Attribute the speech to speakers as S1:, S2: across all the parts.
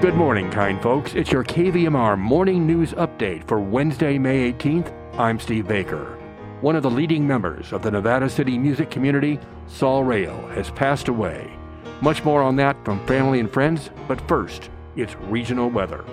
S1: Good morning, kind folks. It's your KVMR morning news update for Wednesday, May 18th. I'm Steve Baker. One of the leading members of the Nevada City music community, Saul Rao, has passed away. Much more on that from family and friends, but first, it's regional weather.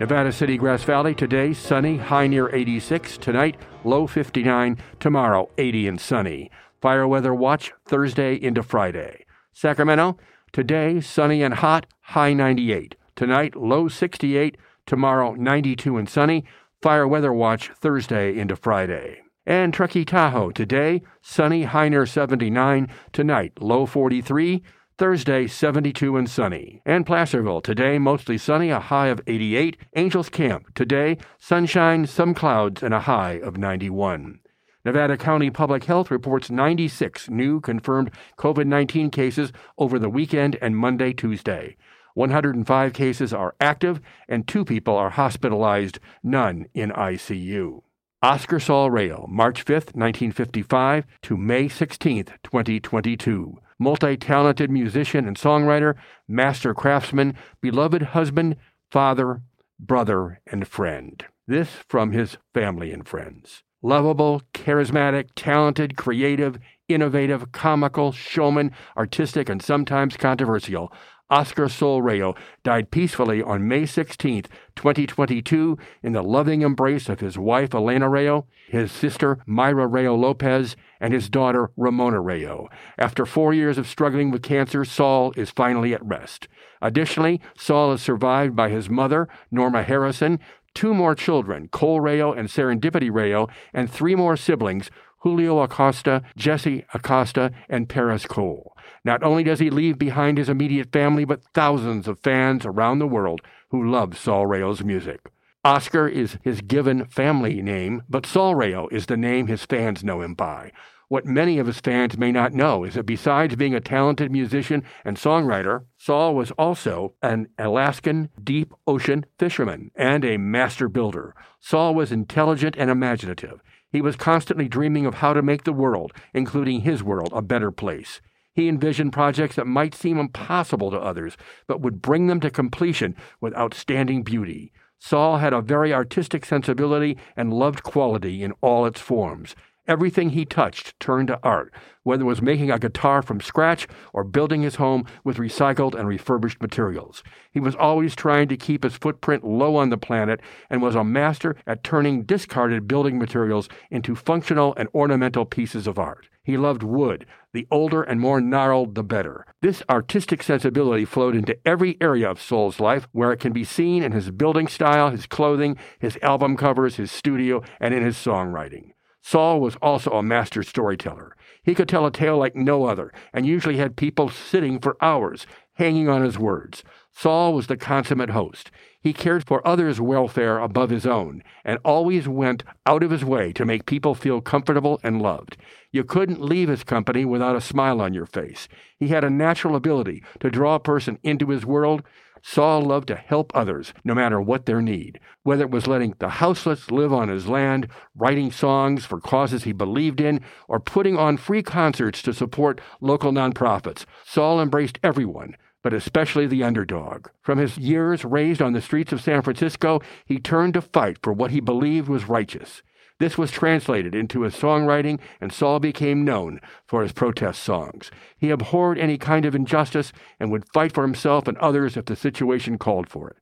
S1: Nevada City, Grass Valley, today sunny, high near 86. Tonight, low 59. Tomorrow, 80 and sunny. Fire weather watch Thursday into Friday. Sacramento, today sunny and hot, high 98. Tonight, low 68. Tomorrow, 92 and sunny. Fire weather watch Thursday into Friday. And Truckee Tahoe, today, sunny, high near 79. Tonight, low 43. Thursday, 72 and sunny. And Placerville, today, mostly sunny, a high of 88. Angels Camp, today, sunshine, some clouds, and a high of 91. Nevada County Public Health reports 96 new confirmed COVID 19 cases over the weekend and Monday, Tuesday. 105 cases are active, and two people are hospitalized, none in ICU. Oscar Saul Rao, March 5, 1955 to May 16, 2022. Multi talented musician and songwriter, master craftsman, beloved husband, father, brother, and friend. This from his family and friends. Lovable, charismatic, talented, creative, innovative, comical, showman, artistic, and sometimes controversial. Oscar Saul Rao died peacefully on May 16, 2022, in the loving embrace of his wife Elena Rao, his sister Myra Rao Lopez, and his daughter Ramona Rao. After four years of struggling with cancer, Saul is finally at rest. Additionally, Saul is survived by his mother, Norma Harrison, two more children, Cole Rao and Serendipity Rao, and three more siblings, Julio Acosta, Jesse Acosta, and Paris Cole. Not only does he leave behind his immediate family, but thousands of fans around the world who love Saul Rao's music. Oscar is his given family name, but Saul Rao is the name his fans know him by. What many of his fans may not know is that besides being a talented musician and songwriter, Saul was also an Alaskan deep ocean fisherman and a master builder. Saul was intelligent and imaginative. He was constantly dreaming of how to make the world, including his world, a better place. He envisioned projects that might seem impossible to others, but would bring them to completion with outstanding beauty. Saul had a very artistic sensibility and loved quality in all its forms. Everything he touched turned to art, whether it was making a guitar from scratch or building his home with recycled and refurbished materials. He was always trying to keep his footprint low on the planet and was a master at turning discarded building materials into functional and ornamental pieces of art. He loved wood. The older and more gnarled, the better. This artistic sensibility flowed into every area of Saul's life, where it can be seen in his building style, his clothing, his album covers, his studio, and in his songwriting. Saul was also a master storyteller. He could tell a tale like no other, and usually had people sitting for hours, hanging on his words. Saul was the consummate host. He cared for others' welfare above his own, and always went out of his way to make people feel comfortable and loved. You couldn't leave his company without a smile on your face. He had a natural ability to draw a person into his world Saul loved to help others, no matter what their need, whether it was letting the houseless live on his land, writing songs for causes he believed in, or putting on free concerts to support local nonprofits. Saul embraced everyone, but especially the underdog. From his years raised on the streets of San Francisco, he turned to fight for what he believed was righteous. This was translated into his songwriting, and Saul became known for his protest songs. He abhorred any kind of injustice and would fight for himself and others if the situation called for it.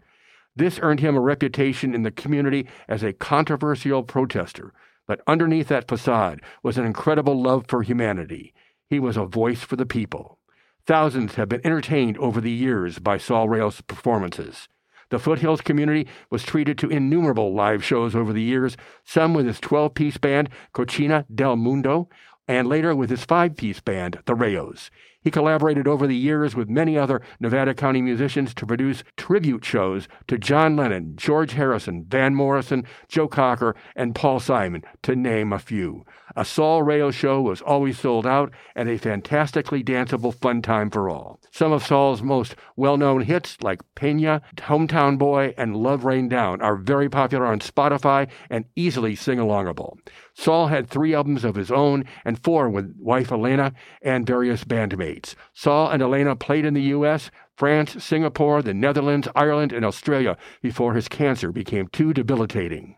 S1: This earned him a reputation in the community as a controversial protester, but underneath that facade was an incredible love for humanity. He was a voice for the people. Thousands have been entertained over the years by Saul Rao's performances. The Foothills community was treated to innumerable live shows over the years, some with his 12 piece band, Cocina del Mundo, and later with his five piece band, the Raos. He collaborated over the years with many other Nevada County musicians to produce tribute shows to John Lennon, George Harrison, Van Morrison, Joe Cocker, and Paul Simon, to name a few. A Saul Rao show was always sold out and a fantastically danceable fun time for all. Some of Saul's most well known hits, like Pena, Hometown Boy, and Love Rain Down, are very popular on Spotify and easily sing alongable. Saul had three albums of his own and four with wife Elena and various bandmates. Saul and Elena played in the U.S., France, Singapore, the Netherlands, Ireland, and Australia before his cancer became too debilitating.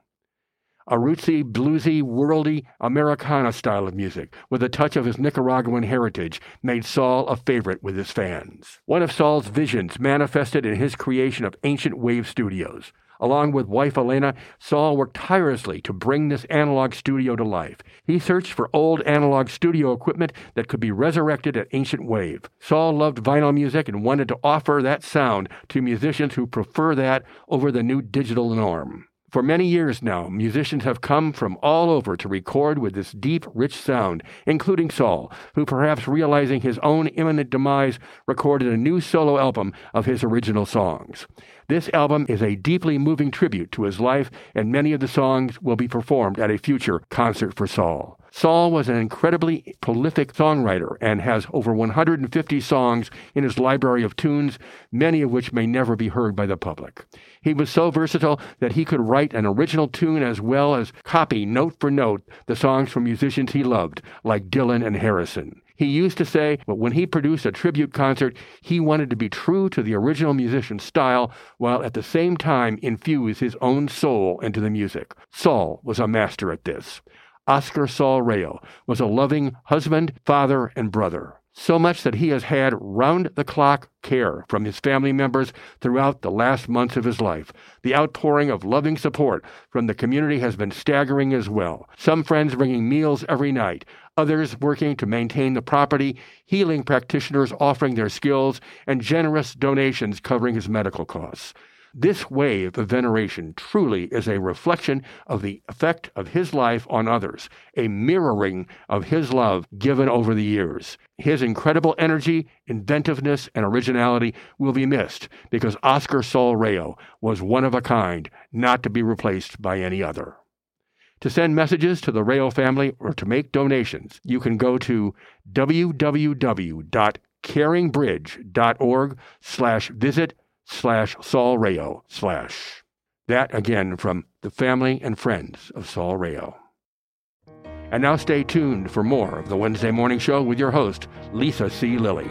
S1: A rootsy, bluesy, worldy Americana style of music, with a touch of his Nicaraguan heritage, made Saul a favorite with his fans. One of Saul's visions manifested in his creation of Ancient Wave Studios. Along with wife Elena, Saul worked tirelessly to bring this analog studio to life. He searched for old analog studio equipment that could be resurrected at Ancient Wave. Saul loved vinyl music and wanted to offer that sound to musicians who prefer that over the new digital norm. For many years now, musicians have come from all over to record with this deep, rich sound, including Saul, who, perhaps realizing his own imminent demise, recorded a new solo album of his original songs. This album is a deeply moving tribute to his life, and many of the songs will be performed at a future concert for Saul. Saul was an incredibly prolific songwriter and has over 150 songs in his library of tunes, many of which may never be heard by the public. He was so versatile that he could write an original tune as well as copy note for note the songs from musicians he loved, like Dylan and Harrison. He used to say that when he produced a tribute concert, he wanted to be true to the original musician's style while at the same time infuse his own soul into the music. Saul was a master at this. Oscar Saul Rao was a loving husband, father, and brother. So much that he has had round the clock care from his family members throughout the last months of his life. The outpouring of loving support from the community has been staggering as well. Some friends bringing meals every night, others working to maintain the property, healing practitioners offering their skills, and generous donations covering his medical costs. This wave of veneration truly is a reflection of the effect of his life on others, a mirroring of his love given over the years. His incredible energy, inventiveness, and originality will be missed because Oscar Saul Rao was one of a kind, not to be replaced by any other. To send messages to the Rao family or to make donations, you can go to www.caringbridge.org slash visit slash Saul Rao slash. That again from the family and friends of Saul Rao. And now stay tuned for more of the Wednesday Morning Show with your host, Lisa C. Lilly.